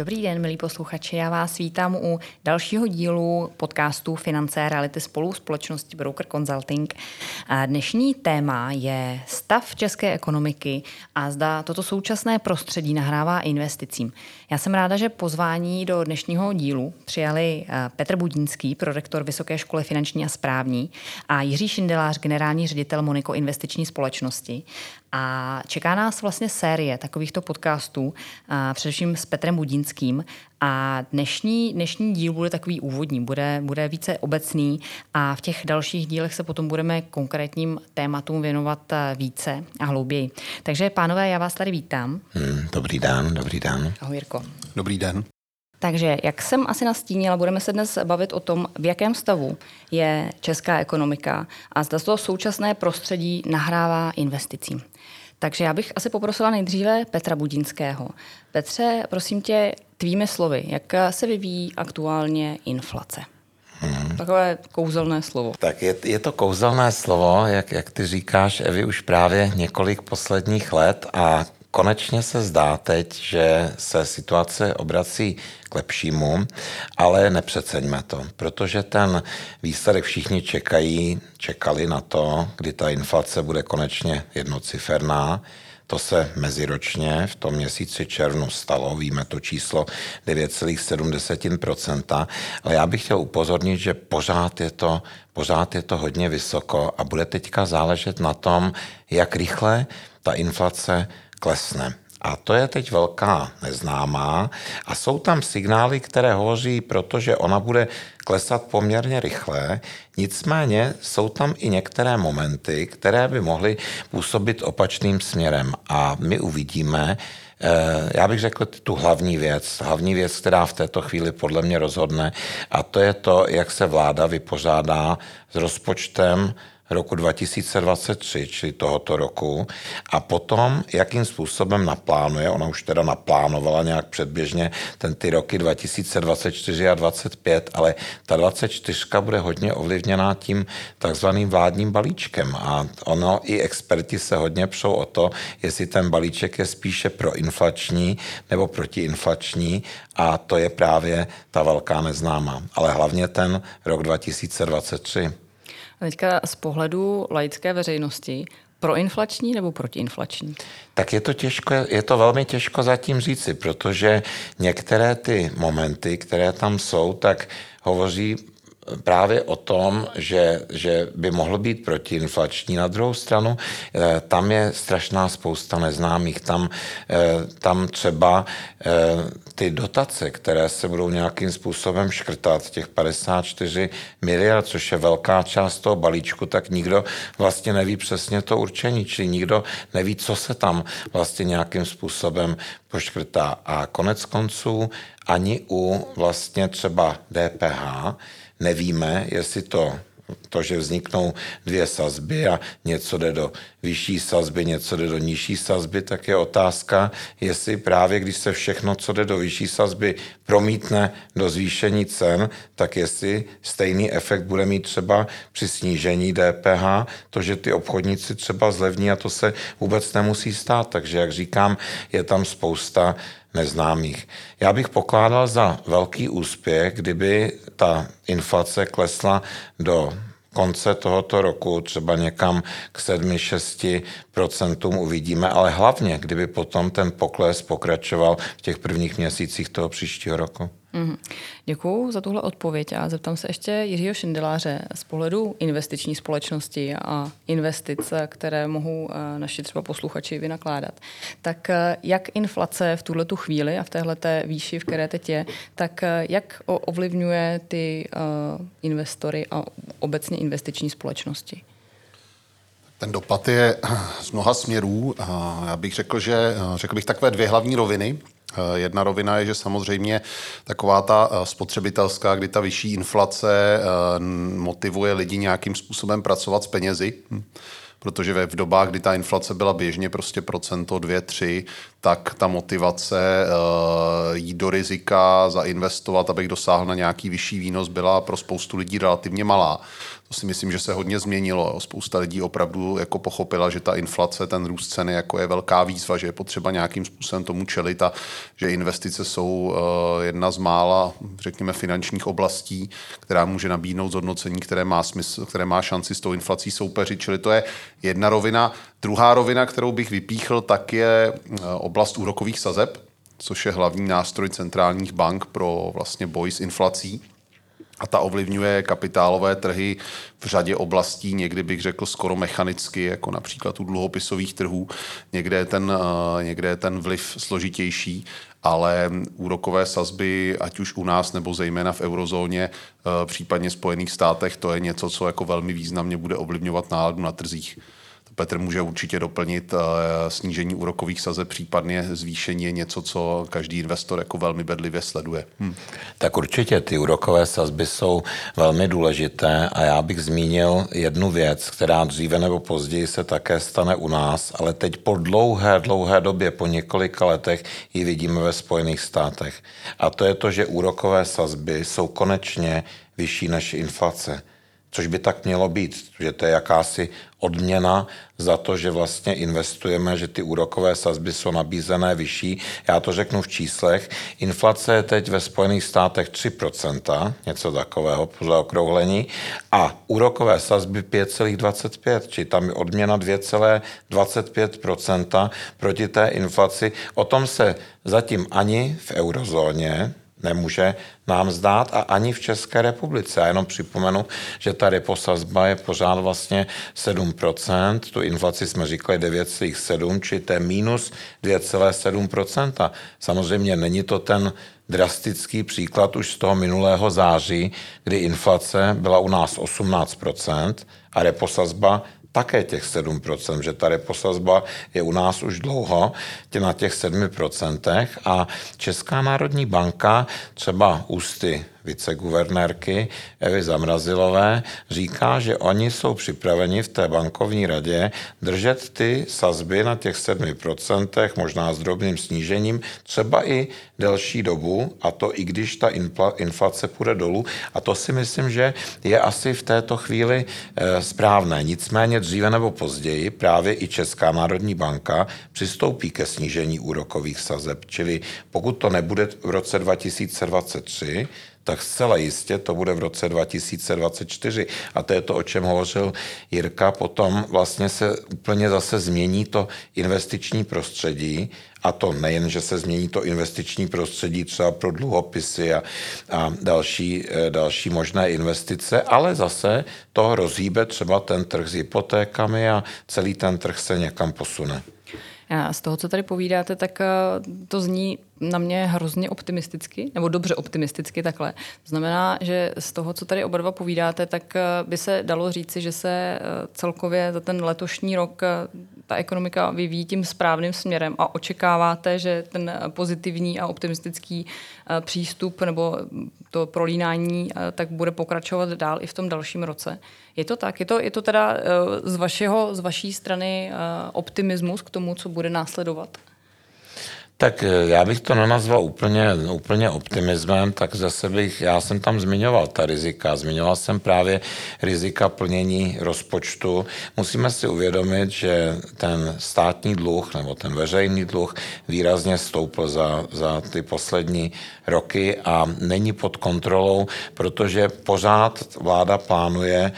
Dobrý den, milí posluchači. Já vás vítám u dalšího dílu podcastu Finance reality spolu společnosti Broker Consulting. Dnešní téma je stav české ekonomiky a zda toto současné prostředí nahrává investicím. Já jsem ráda, že pozvání do dnešního dílu přijali Petr Budínský, prorektor Vysoké školy finanční a správní a Jiří Šindelář, generální ředitel Moniko investiční společnosti. A čeká nás vlastně série takovýchto podcastů, především s Petrem Budínským. A dnešní, dnešní díl bude takový úvodní, bude, bude více obecný a v těch dalších dílech se potom budeme konkrétním tématům věnovat e, více a hlouběji. Takže pánové, já vás tady vítám. Hmm, dobrý den, dobrý den. Ahoj Jirko. Dobrý den. Takže, jak jsem asi nastínila, budeme se dnes bavit o tom, v jakém stavu je česká ekonomika a zda to současné prostředí nahrává investicím. Takže já bych asi poprosila nejdříve Petra Budinského. Petře, prosím tě, tvými slovy, jak se vyvíjí aktuálně inflace? Hmm. Takové kouzelné slovo. Tak je, je to kouzelné slovo, jak, jak ty říkáš, Evi, už právě několik posledních let a konečně se zdá teď, že se situace obrací k lepšímu, ale nepřeceňme to, protože ten výsledek všichni čekají, čekali na to, kdy ta inflace bude konečně jednociferná. To se meziročně v tom měsíci červnu stalo, víme to číslo 9,7%, ale já bych chtěl upozornit, že pořád je to, pořád je to hodně vysoko a bude teďka záležet na tom, jak rychle ta inflace klesne. A to je teď velká neznámá. A jsou tam signály, které hovoří, protože ona bude klesat poměrně rychle, nicméně jsou tam i některé momenty, které by mohly působit opačným směrem. A my uvidíme, eh, já bych řekl tu hlavní věc, hlavní věc, která v této chvíli podle mě rozhodne, a to je to, jak se vláda vypořádá s rozpočtem roku 2023, čili tohoto roku, a potom, jakým způsobem naplánuje, ona už teda naplánovala nějak předběžně ten ty roky 2024 a 2025, ale ta 24 bude hodně ovlivněná tím takzvaným vládním balíčkem a ono i experti se hodně přou o to, jestli ten balíček je spíše proinflační nebo protiinflační a to je právě ta velká neznámá. Ale hlavně ten rok 2023. A teďka z pohledu laické veřejnosti, proinflační nebo protiinflační? Tak je to těžko, je to velmi těžko zatím říci, protože některé ty momenty, které tam jsou, tak hovoří právě o tom, že, že by mohl být protiinflační. Na druhou stranu, eh, tam je strašná spousta neznámých. Tam, eh, tam třeba eh, ty dotace, které se budou nějakým způsobem škrtat, těch 54 miliard, což je velká část toho balíčku, tak nikdo vlastně neví přesně to určení, čili nikdo neví, co se tam vlastně nějakým způsobem poškrtá. A konec konců ani u vlastně třeba DPH nevíme, jestli to to, že vzniknou dvě sazby a něco jde do vyšší sazby, něco jde do nižší sazby, tak je otázka, jestli právě když se všechno, co jde do vyšší sazby, promítne do zvýšení cen, tak jestli stejný efekt bude mít třeba při snížení DPH, to, že ty obchodníci třeba zlevní a to se vůbec nemusí stát. Takže, jak říkám, je tam spousta neznámých. Já bych pokládal za velký úspěch, kdyby ta inflace klesla do konce tohoto roku třeba někam k 7-6% uvidíme, ale hlavně, kdyby potom ten pokles pokračoval v těch prvních měsících toho příštího roku. Mm-hmm. Děkuji za tuhle odpověď a zeptám se ještě Jiřího Šindeláře z pohledu investiční společnosti a investic, které mohou eh, naši třeba posluchači vynakládat. Tak eh, jak inflace v tuhle chvíli a v téhle výši, v které teď je, tak eh, jak ovlivňuje ty investory a obecně investiční společnosti? Ten dopad je z mnoha směrů. Já bych řekl, že řekl bych takové dvě hlavní roviny. Eh, jedna rovina je, že samozřejmě taková ta eh, spotřebitelská, kdy ta vyšší inflace eh, motivuje lidi nějakým způsobem pracovat s penězi. Hm. protože v dobách, kdy ta inflace byla běžně prostě procento, dvě, tři, tak ta motivace jít do rizika, zainvestovat, abych dosáhl na nějaký vyšší výnos, byla pro spoustu lidí relativně malá. To si myslím, že se hodně změnilo. Spousta lidí opravdu jako pochopila, že ta inflace, ten růst ceny jako je velká výzva, že je potřeba nějakým způsobem tomu čelit a že investice jsou uh, jedna z mála, řekněme, finančních oblastí, která může nabídnout zhodnocení, které má smysl, které má šanci s tou inflací soupeřit. Čili to je jedna rovina. Druhá rovina, kterou bych vypíchl, tak je uh, oblast úrokových sazeb, což je hlavní nástroj centrálních bank pro vlastně boj s inflací a ta ovlivňuje kapitálové trhy v řadě oblastí, někdy bych řekl skoro mechanicky, jako například u dluhopisových trhů. Někde je ten, eh, někde je ten vliv složitější, ale úrokové sazby, ať už u nás nebo zejména v eurozóně, eh, případně Spojených státech, to je něco, co jako velmi významně bude ovlivňovat náladu na trzích. Petr může určitě doplnit. Eh, snížení úrokových sazeb, případně zvýšení je něco, co každý investor jako velmi bedlivě sleduje. Hm. Tak určitě ty úrokové sazby jsou velmi důležité a já bych zmínil jednu věc, která dříve nebo později se také stane u nás, ale teď po dlouhé, dlouhé době, po několika letech ji vidíme ve Spojených státech. A to je to, že úrokové sazby jsou konečně vyšší než inflace což by tak mělo být, že to je jakási odměna za to, že vlastně investujeme, že ty úrokové sazby jsou nabízené vyšší. Já to řeknu v číslech. Inflace je teď ve Spojených státech 3%, něco takového podle okrouhlení, a úrokové sazby 5,25, či tam je odměna 2,25% proti té inflaci. O tom se zatím ani v eurozóně nemůže nám zdát a ani v České republice. Já jenom připomenu, že ta reposazba je pořád vlastně 7%, tu inflaci jsme říkali 9,7, či to je minus 2,7%. Samozřejmě není to ten drastický příklad už z toho minulého září, kdy inflace byla u nás 18% a reposazba také těch 7%, že ta reposazba je u nás už dlouho tě na těch 7% a Česká národní banka třeba ústy viceguvernérky Evy Zamrazilové říká, že oni jsou připraveni v té bankovní radě držet ty sazby na těch 7%, možná s drobným snížením, třeba i delší dobu, a to i když ta inflace půjde dolů. A to si myslím, že je asi v této chvíli e, správné. Nicméně dříve nebo později právě i Česká národní banka přistoupí ke snížení úrokových sazeb. Čili pokud to nebude v roce 2023, tak zcela jistě to bude v roce 2024. A to je to, o čem hovořil Jirka. Potom vlastně se úplně zase změní to investiční prostředí, a to nejen, že se změní to investiční prostředí třeba pro dluhopisy a, a další, eh, další možné investice, ale zase to rozhýbe třeba ten trh s hypotékami a celý ten trh se někam posune. Z toho, co tady povídáte, tak eh, to zní na mě hrozně optimisticky, nebo dobře optimisticky takhle. To znamená, že z toho, co tady oba dva povídáte, tak eh, by se dalo říci, že se eh, celkově za ten letošní rok ta ekonomika vyvíjí tím správným směrem a očekáváte, že ten pozitivní a optimistický přístup nebo to prolínání tak bude pokračovat dál i v tom dalším roce. Je to tak? Je to, je to teda eh, z, vašeho, z vaší strany eh, optimismus k tomu, co bude následovat? Tak eh, já bych to nenazval úplně, úplně optimismem, tak zase bych, já jsem tam zmiňoval ta rizika. Zmiňoval jsem právě rizika plnění rozpočtu. Musíme si uvědomit, že ten státní dluh nebo ten veřejný dluh výrazně stoupl za, za ty poslední roky a není pod kontrolou, protože pořád vláda plánuje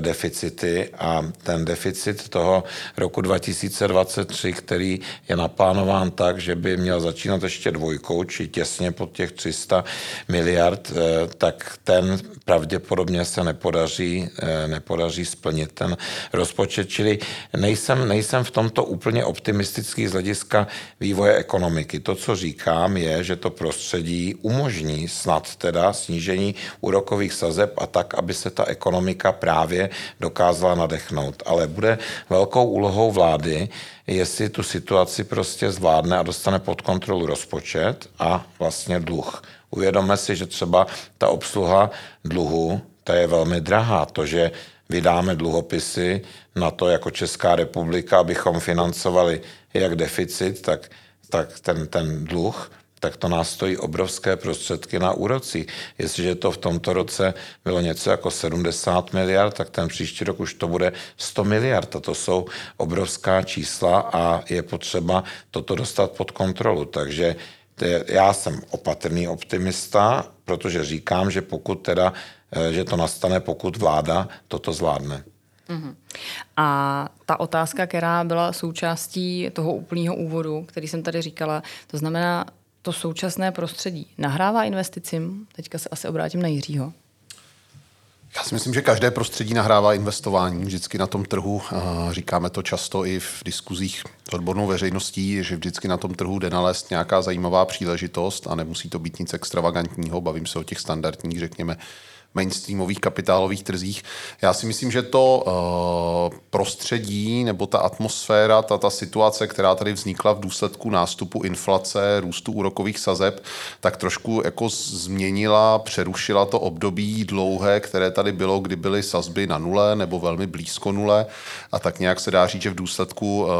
deficity a ten deficit toho roku 2023, který je naplánován tak, že by měl začínat ještě dvojkou, či těsně pod těch 300 miliard, eh, tak ten pravděpodobně se nepodaří, eh, nepodaří splnit ten rozpočet. Čili nejsem, nejsem v tomto úplně optimistický z hlediska vývoje ekonomiky. To, co říkám, je, že to prostředí umožní snad teda snížení úrokových sazeb a tak, aby se ta ekonomika právě právě dokázala nadechnout. Ale bude velkou úlohou vlády, jestli tu situaci prostě zvládne a dostane pod kontrolu rozpočet a vlastně dluh. Uvědomme si, že třeba ta obsluha dluhu, ta je velmi drahá. To, že vydáme dluhopisy na to jako Česká republika, abychom financovali jak deficit, tak, tak ten, ten dluh, tak to nás stojí obrovské prostředky na úroci. Jestliže to v tomto roce bylo něco jako 70 miliard, tak ten příští rok už to bude 100 miliard. A to jsou obrovská čísla a je potřeba toto dostat pod kontrolu. Takže já jsem opatrný optimista, protože říkám, že pokud teda, eh, že to nastane, pokud vláda toto zvládne. Uh-huh. A ta otázka, která byla součástí toho úplného úvodu, který jsem tady říkala, to znamená, to současné prostředí nahrává investicím? Teďka se asi obrátím na Jiřího. Já si myslím, že každé prostředí nahrává investování vždycky na tom trhu. Říkáme to často i v diskuzích s odbornou veřejností, že vždycky na tom trhu jde nalézt nějaká zajímavá příležitost a nemusí to být nic extravagantního. Bavím se o těch standardních, řekněme, mainstreamových kapitálových trzích. Já si myslím, že to uh, prostředí nebo ta atmosféra, ta, ta situace, která tady vznikla v důsledku nástupu inflace, růstu úrokových sazeb, tak trošku jako změnila, přerušila to období dlouhé, které tady bylo, kdy byly sazby na nule nebo velmi blízko nule a tak nějak se dá říct, že v důsledku uh,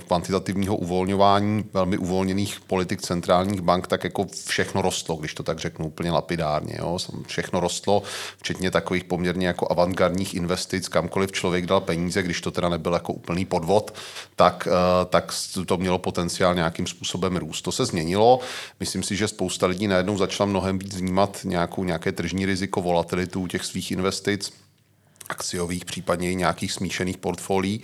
kvantitativního uvolňování velmi uvolněných politik centrálních bank, tak jako všechno rostlo, když to tak řeknu úplně lapidárně. Jo? Všechno rostlo včetně takových poměrně jako avantgardních investic, kamkoliv člověk dal peníze, když to teda nebyl jako úplný podvod, tak, eh, tak to mělo potenciál nějakým způsobem růst. To se změnilo. Myslím si, že spousta lidí najednou začala mnohem víc vnímat nějakou, nějaké tržní riziko, volatilitu těch svých investic akciových, případně i nějakých smíšených portfolií,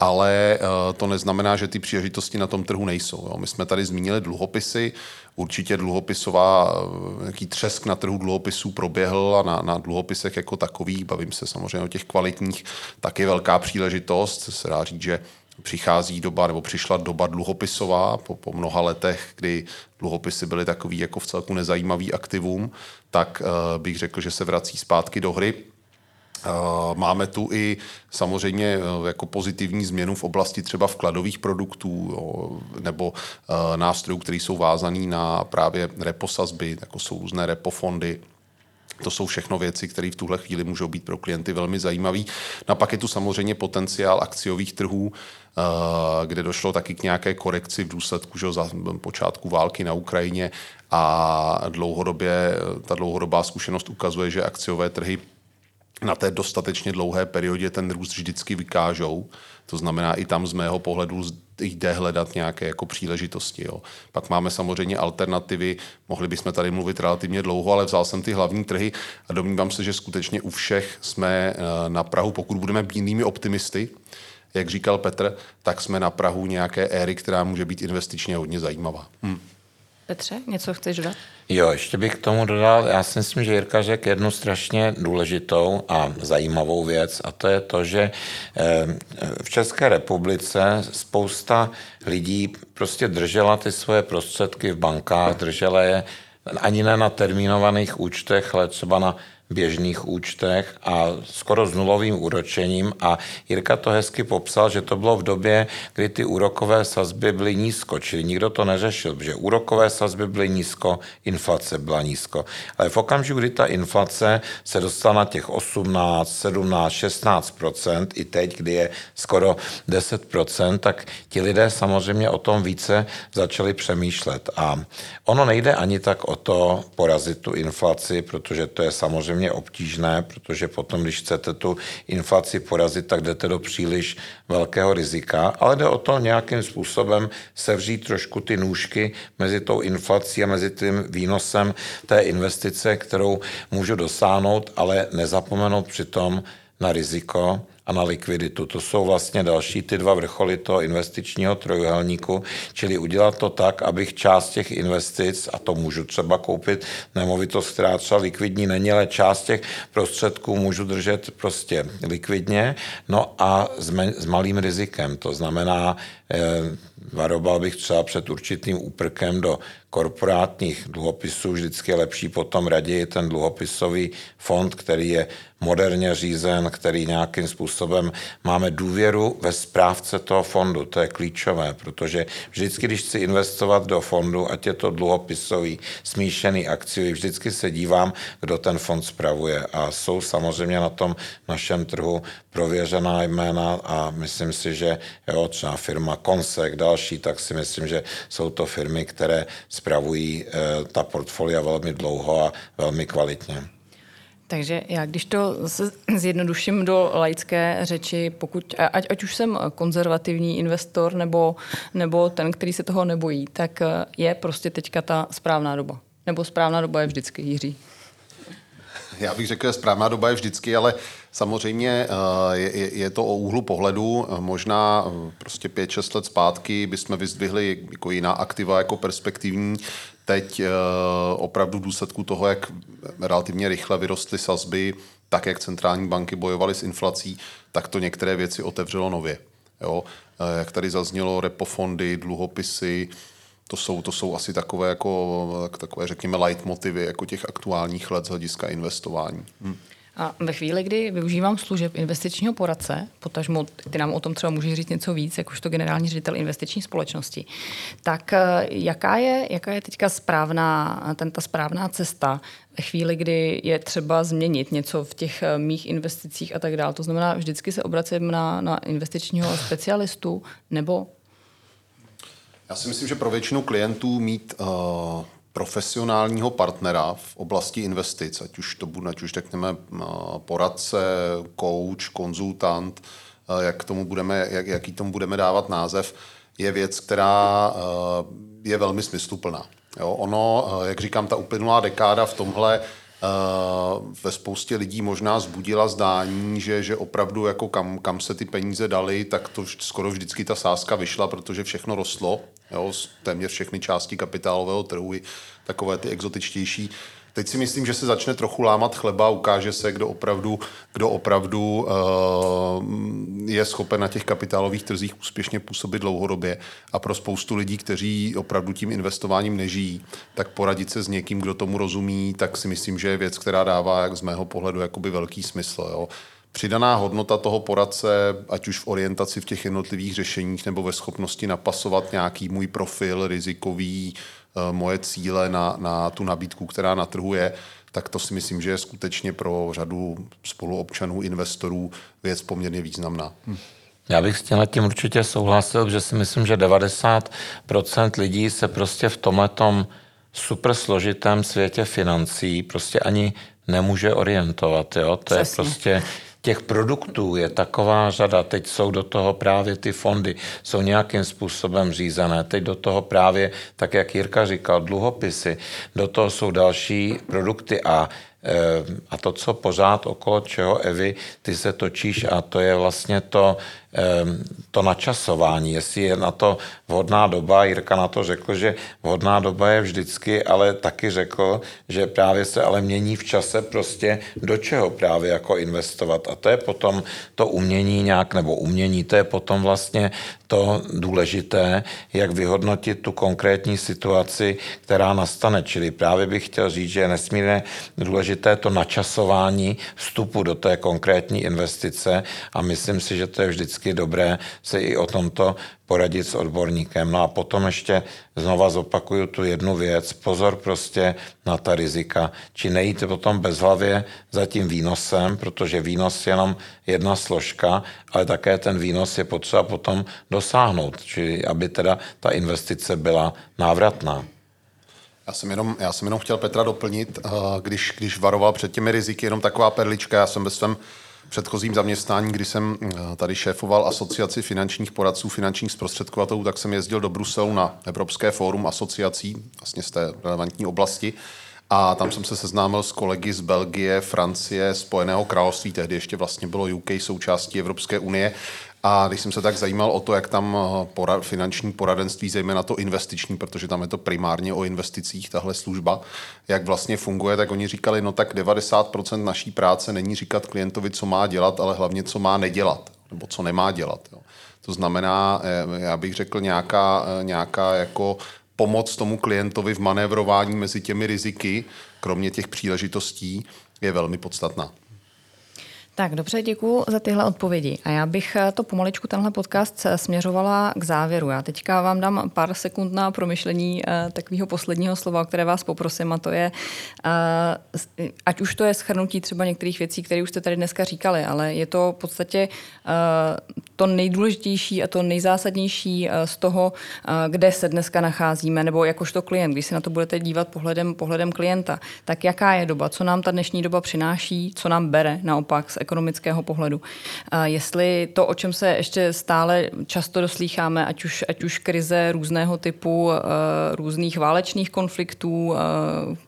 ale eh, to neznamená, že ty příležitosti na tom trhu nejsou. Jo. My jsme tady zmínili dluhopisy, určitě dluhopisová, eh, nějaký třesk na trhu dluhopisů proběhl a na, na dluhopisech jako takových, bavím se samozřejmě o těch kvalitních, taky velká příležitost, se dá říct, že přichází doba, nebo přišla doba dluhopisová po, po mnoha letech, kdy dluhopisy byly takový jako v celku nezajímavý aktivum, tak uh, bych řekl, že se vrací zpátky do hry. Máme tu i samozřejmě e, jako pozitivní změnu v oblasti třeba vkladových produktů nebo e, nástrojů, které jsou vázané na právě reposazby, jako jsou různé repofondy, to jsou všechno věci, které v tuhle chvíli můžou být pro klienty velmi zajímavé. No a pak je tu samozřejmě potenciál akciových trhů, kde došlo taky k nějaké korekci v důsledku že, za počátku války na Ukrajině a dlouhodobě, ta dlouhodobá zkušenost ukazuje, že akciové trhy na té dostatečně dlouhé periodě ten růst vždycky vykážou. To znamená, i tam z mého pohledu jde hledat nějaké jako příležitosti. Jo. Pak máme samozřejmě alternativy, mohli bychom tady mluvit relativně dlouho, ale vzal jsem ty hlavní trhy a domnívám se, že skutečně u všech jsme eh, na Prahu, pokud budeme bílými optimisty, jak říkal Petr, tak jsme na Prahu nějaké éry, která může být investičně hodně zajímavá. Hmm. Petře, něco chceš dodat? Jo, ještě bych k tomu dodal, já si myslím, že Jirka řekl jednu strašně důležitou a zajímavou věc a to je to, že eh, v České republice spousta lidí prostě držela ty svoje prostředky v bankách, držela je ani ne na termínovaných účtech, ale třeba na běžných účtech a skoro s nulovým úročením a Jirka to hezky popsal, že to bylo v době, kdy ty úrokové sazby byly nízko, čili nikdo to neřešil, protože úrokové sazby byly nízko, inflace byla nízko. Ale v okamžiku, kdy ta inflace se dostala na těch 18, 17, 16% i teď, kdy je skoro 10% tak ti lidé samozřejmě o tom více začali přemýšlet. A ono nejde ani tak o to porazit tu inflaci, protože to je samozřejmě samozřejmě obtížné, protože potom, když chcete tu inflaci porazit, tak jdete do příliš velkého rizika, ale jde o to nějakým způsobem sevřít trošku ty nůžky mezi tou inflací a mezi tím výnosem té investice, kterou můžu dosáhnout, ale nezapomenout přitom na riziko a na likviditu. To jsou vlastně další ty dva vrcholy toho investičního trojuhelníku, čili udělat to tak, abych část těch investic, a to můžu třeba koupit nemovitost, která třeba likvidní není, ale část těch prostředků můžu držet prostě likvidně, no a s, me, s malým rizikem. To znamená, eh, varoval bych třeba před určitým úprkem do korporátních dluhopisů. Vždycky je lepší potom raději ten dluhopisový fond, který je moderně řízen, který nějakým způsobem způsobem máme důvěru ve správce toho fondu. To je klíčové, protože vždycky, když chci investovat do fondu, ať je to dluhopisový, smíšený akciový, vždycky se dívám, kdo ten fond spravuje. A jsou samozřejmě na tom našem trhu prověřená jména a myslím si, že jo, třeba firma Konsek, další, tak si myslím, že jsou to firmy, které spravují e, ta portfolia velmi dlouho a velmi kvalitně. Takže já, když to zjednoduším do laické řeči, pokud, ať, ať už jsem konzervativní investor nebo, nebo ten, který se toho nebojí, tak eh, je prostě teďka ta správná doba. Nebo správná doba je vždycky, Jiří. Já bych řekl, že správná doba je vždycky, ale samozřejmě eh, je, je to o úhlu pohledu. Možná eh, prostě 5-6 let zpátky bychom vyzdvihli jako jiná aktiva jako perspektivní. Teď eh, opravdu v důsledku toho, jak relativně rychle vyrostly sazby, tak jak centrální banky bojovaly s inflací, tak to některé věci otevřelo nově. Jo? Jak tady zaznělo, repofondy, dluhopisy, to jsou, to jsou asi takové, jako, takové, řekněme, leitmotivy jako těch aktuálních let z hlediska investování. Hm. A ve chvíli, kdy využívám služeb investičního poradce, potažmo ty nám o tom třeba můžeš říct něco víc, jakožto generální ředitel investiční společnosti, tak eh, jaká je, jaká je teďka správná, ten, ta správná cesta ve chvíli, kdy je třeba změnit něco v těch eh, mých investicích a tak dále? To znamená, vždycky se obracím na, na investičního specialistu nebo já si myslím, že pro většinu klientů mít uh, profesionálního partnera v oblasti investic, ať už to bude, ať už řekneme uh, poradce, coach, konzultant, uh, jak tomu budeme, jak, jaký tomu budeme dávat název, je věc, která uh, je velmi smysluplná. Jo, ono, jak říkám, ta uplynulá dekáda v tomhle ve spoustě lidí možná zbudila zdání, že, že opravdu jako kam, kam se ty peníze daly, tak to skoro vždycky ta sázka vyšla, protože všechno rostlo, jo, téměř všechny části kapitálového trhu, takové ty exotičtější Teď si myslím, že se začne trochu lámat chleba, ukáže se, kdo opravdu, kdo opravdu uh, je schopen na těch kapitálových trzích úspěšně působit dlouhodobě. A pro spoustu lidí, kteří opravdu tím investováním nežijí, tak poradit se s někým, kdo tomu rozumí, tak si myslím, že je věc, která dává, jak z mého pohledu, jakoby velký smysl. Jo přidaná hodnota toho poradce, ať už v orientaci v těch jednotlivých řešeních nebo ve schopnosti napasovat nějaký můj profil rizikový, moje cíle na, na tu nabídku, která na trhu je, tak to si myslím, že je skutečně pro řadu spoluobčanů, investorů věc poměrně významná. Hm. Já bych s tím tím určitě souhlasil, že si myslím, že 90% lidí se prostě v tomhletom super složitém světě financí prostě ani nemůže orientovat. Jo? To Přesně. je prostě těch produktů je taková řada, teď jsou do toho právě ty fondy, jsou nějakým způsobem řízené, teď do toho právě, tak jak Jirka říkal, dluhopisy, do toho jsou další produkty a Eh, a to, co pořád okolo čeho, Evy, ty se točíš a to je vlastně to, to načasování, jestli je na to vhodná doba. Jirka na to řekl, že vhodná doba je vždycky, ale taky řekl, že právě se ale mění v čase prostě do čeho právě jako investovat. A to je potom to umění nějak, nebo umění, to je potom vlastně to důležité, jak vyhodnotit tu konkrétní situaci, která nastane. Čili právě bych chtěl říct, že je nesmírně důležité to načasování vstupu do té konkrétní investice a myslím si, že to je vždycky dobré se i o tomto poradit s odborníkem. No a potom ještě znova zopakuju tu jednu věc. Pozor prostě na ta rizika. Či nejít potom bezhlavě za tím výnosem, protože výnos je jenom jedna složka, ale také ten výnos je potřeba potom dosáhnout, či aby teda ta investice byla návratná. Já jsem, jenom, já jsem jenom chtěl Petra doplnit, eh, když, když varoval před těmi riziky, jenom taková perlička, já jsem ve svém předchozím zaměstnání, kdy jsem eh, tady šéfoval asociaci finančních poradců, finančních zprostředkovatelů, tak jsem jezdil do Bruselu na Evropské fórum asociací, vlastně z té relevantní oblasti. A tam jsem se seznámil s kolegy z Belgie, Francie, Spojeného království, tehdy ještě vlastně bylo UK součástí Evropské unie. A když jsem se tak zajímal o to, jak tam eh, porad, finanční poradenství, zejména to investiční, protože tam je to primárně o investicích, tahle služba, jak vlastně funguje, tak oni říkali, no tak 90% naší práce není říkat klientovi, co má dělat, ale hlavně, co má nedělat, nebo co nemá dělat. Jo. To znamená, eh, já bych řekl, nějaká, eh, nějaká jako pomoc tomu klientovi v manévrování mezi těmi riziky, kromě těch příležitostí, je velmi podstatná. Tak dobře, děkuji za tyhle odpovědi. A já bych eh, to pomaličku tenhle podcast eh, směřovala k závěru. Já teďka vám dám pár sekund na promyšlení uh, takového posledního slova, které vás poprosím, a to je, ať už to je schrnutí třeba některých věcí, které už jste tady dneska říkali, ale je to v podstatě to nejdůležitější a to nejzásadnější z toho, kde se dneska nacházíme, nebo jakožto klient, když se na to budete dívat pohledem, pohledem klienta, tak jaká je doba, co nám ta dnešní doba přináší, co nám bere naopak z ekonomického pohledu. Jestli to, o čem se ještě stále často doslýcháme, ať už, ať už krize různého typu, eh, různých válečných konfliktů, eh,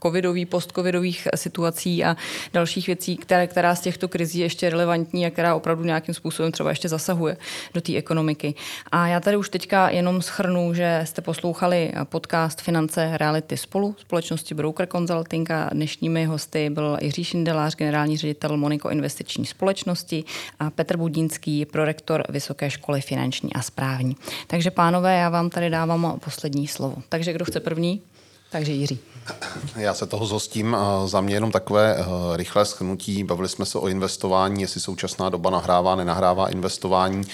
covidových, postcovidových situací a dalších věcí, které, která z těchto krizí ještě relevantní a která opravdu nějakým způsobem třeba ještě zasahuje do té ekonomiky. A já tady už teďka jenom schrnu, že jste poslouchali podcast Finance reality spolu společnosti Broker Consulting a dnešními hosty byl Jiří Šindelář, generální ředitel Moniko Investiční společnosti a Petr Budínský, prorektor Vysoké školy finanční a správní. Takže pánové, já vám tady dávám poslední slovo. Takže kdo chce první? Takže Jiří. Já se toho zhostím. Za mě jenom takové eh, rychlé schnutí. Bavili jsme se o investování, jestli současná doba nahrává, nenahrává investování.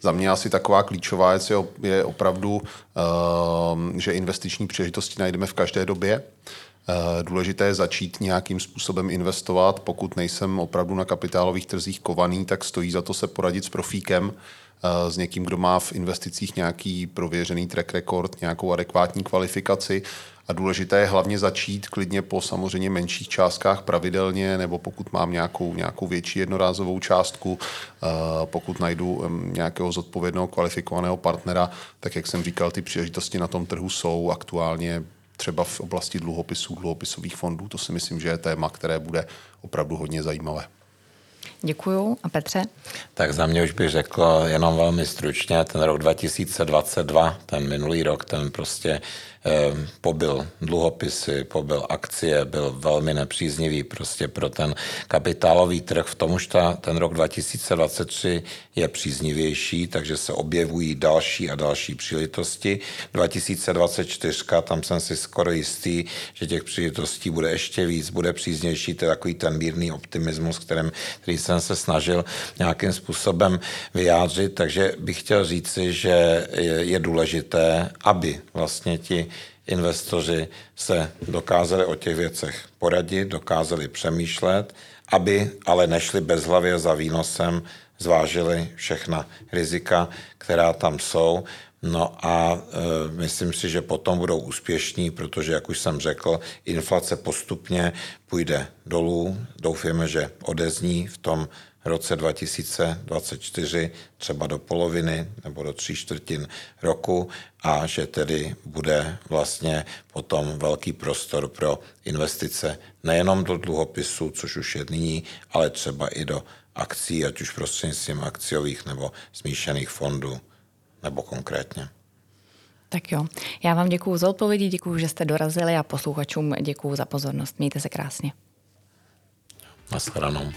Za mě asi taková klíčová věc je opravdu, eh, že investiční příležitosti najdeme v každé době. Eh, důležité je začít nějakým způsobem investovat. Pokud nejsem opravdu na kapitálových trzích kovaný, tak stojí za to se poradit s profíkem, eh, s někým, kdo má v investicích nějaký prověřený track record, nějakou adekvátní kvalifikaci. A důležité je hlavně začít klidně po samozřejmě menších částkách pravidelně, nebo pokud mám nějakou, nějakou větší jednorázovou částku, eh, pokud najdu nějakého zodpovědného kvalifikovaného partnera, tak jak jsem říkal, ty příležitosti na tom trhu jsou aktuálně třeba v oblasti dluhopisů, dluhopisových fondů. To si myslím, že je téma, které bude opravdu hodně zajímavé. Děkuju. A Petře? Tak za mě už bych řekl jenom velmi stručně, ten rok 2022, ten minulý rok, ten prostě pobyl dluhopisy, pobyl akcie, byl velmi nepříznivý prostě pro ten kapitálový trh. V tom už ta, ten rok 2023 je příznivější, takže se objevují další a další příležitosti. 2024, tam jsem si skoro jistý, že těch příležitostí bude ještě víc, bude příznější, to je takový ten mírný optimismus, kterým, který jsem se snažil nějakým způsobem vyjádřit, takže bych chtěl říci, že je, je důležité, aby vlastně ti investoři se dokázali o těch věcech poradit, dokázali přemýšlet, aby ale nešli bezhlavě za výnosem, zvážili všechna rizika, která tam jsou. No a e, myslím si, že potom budou úspěšní, protože, jak už jsem řekl, inflace postupně půjde dolů. Doufáme, že odezní v tom roce 2024 třeba do poloviny nebo do tří čtvrtin roku a že tedy bude vlastně potom velký prostor pro investice nejenom do dluhopisů, což už je nyní, ale třeba i do akcí, ať už prostřednictvím akciových nebo smíšených fondů, nebo konkrétně. Tak jo, já vám děkuji za odpovědi, děkuji, že jste dorazili a posluchačům děkuji za pozornost. Mějte se krásně. Naschledanou.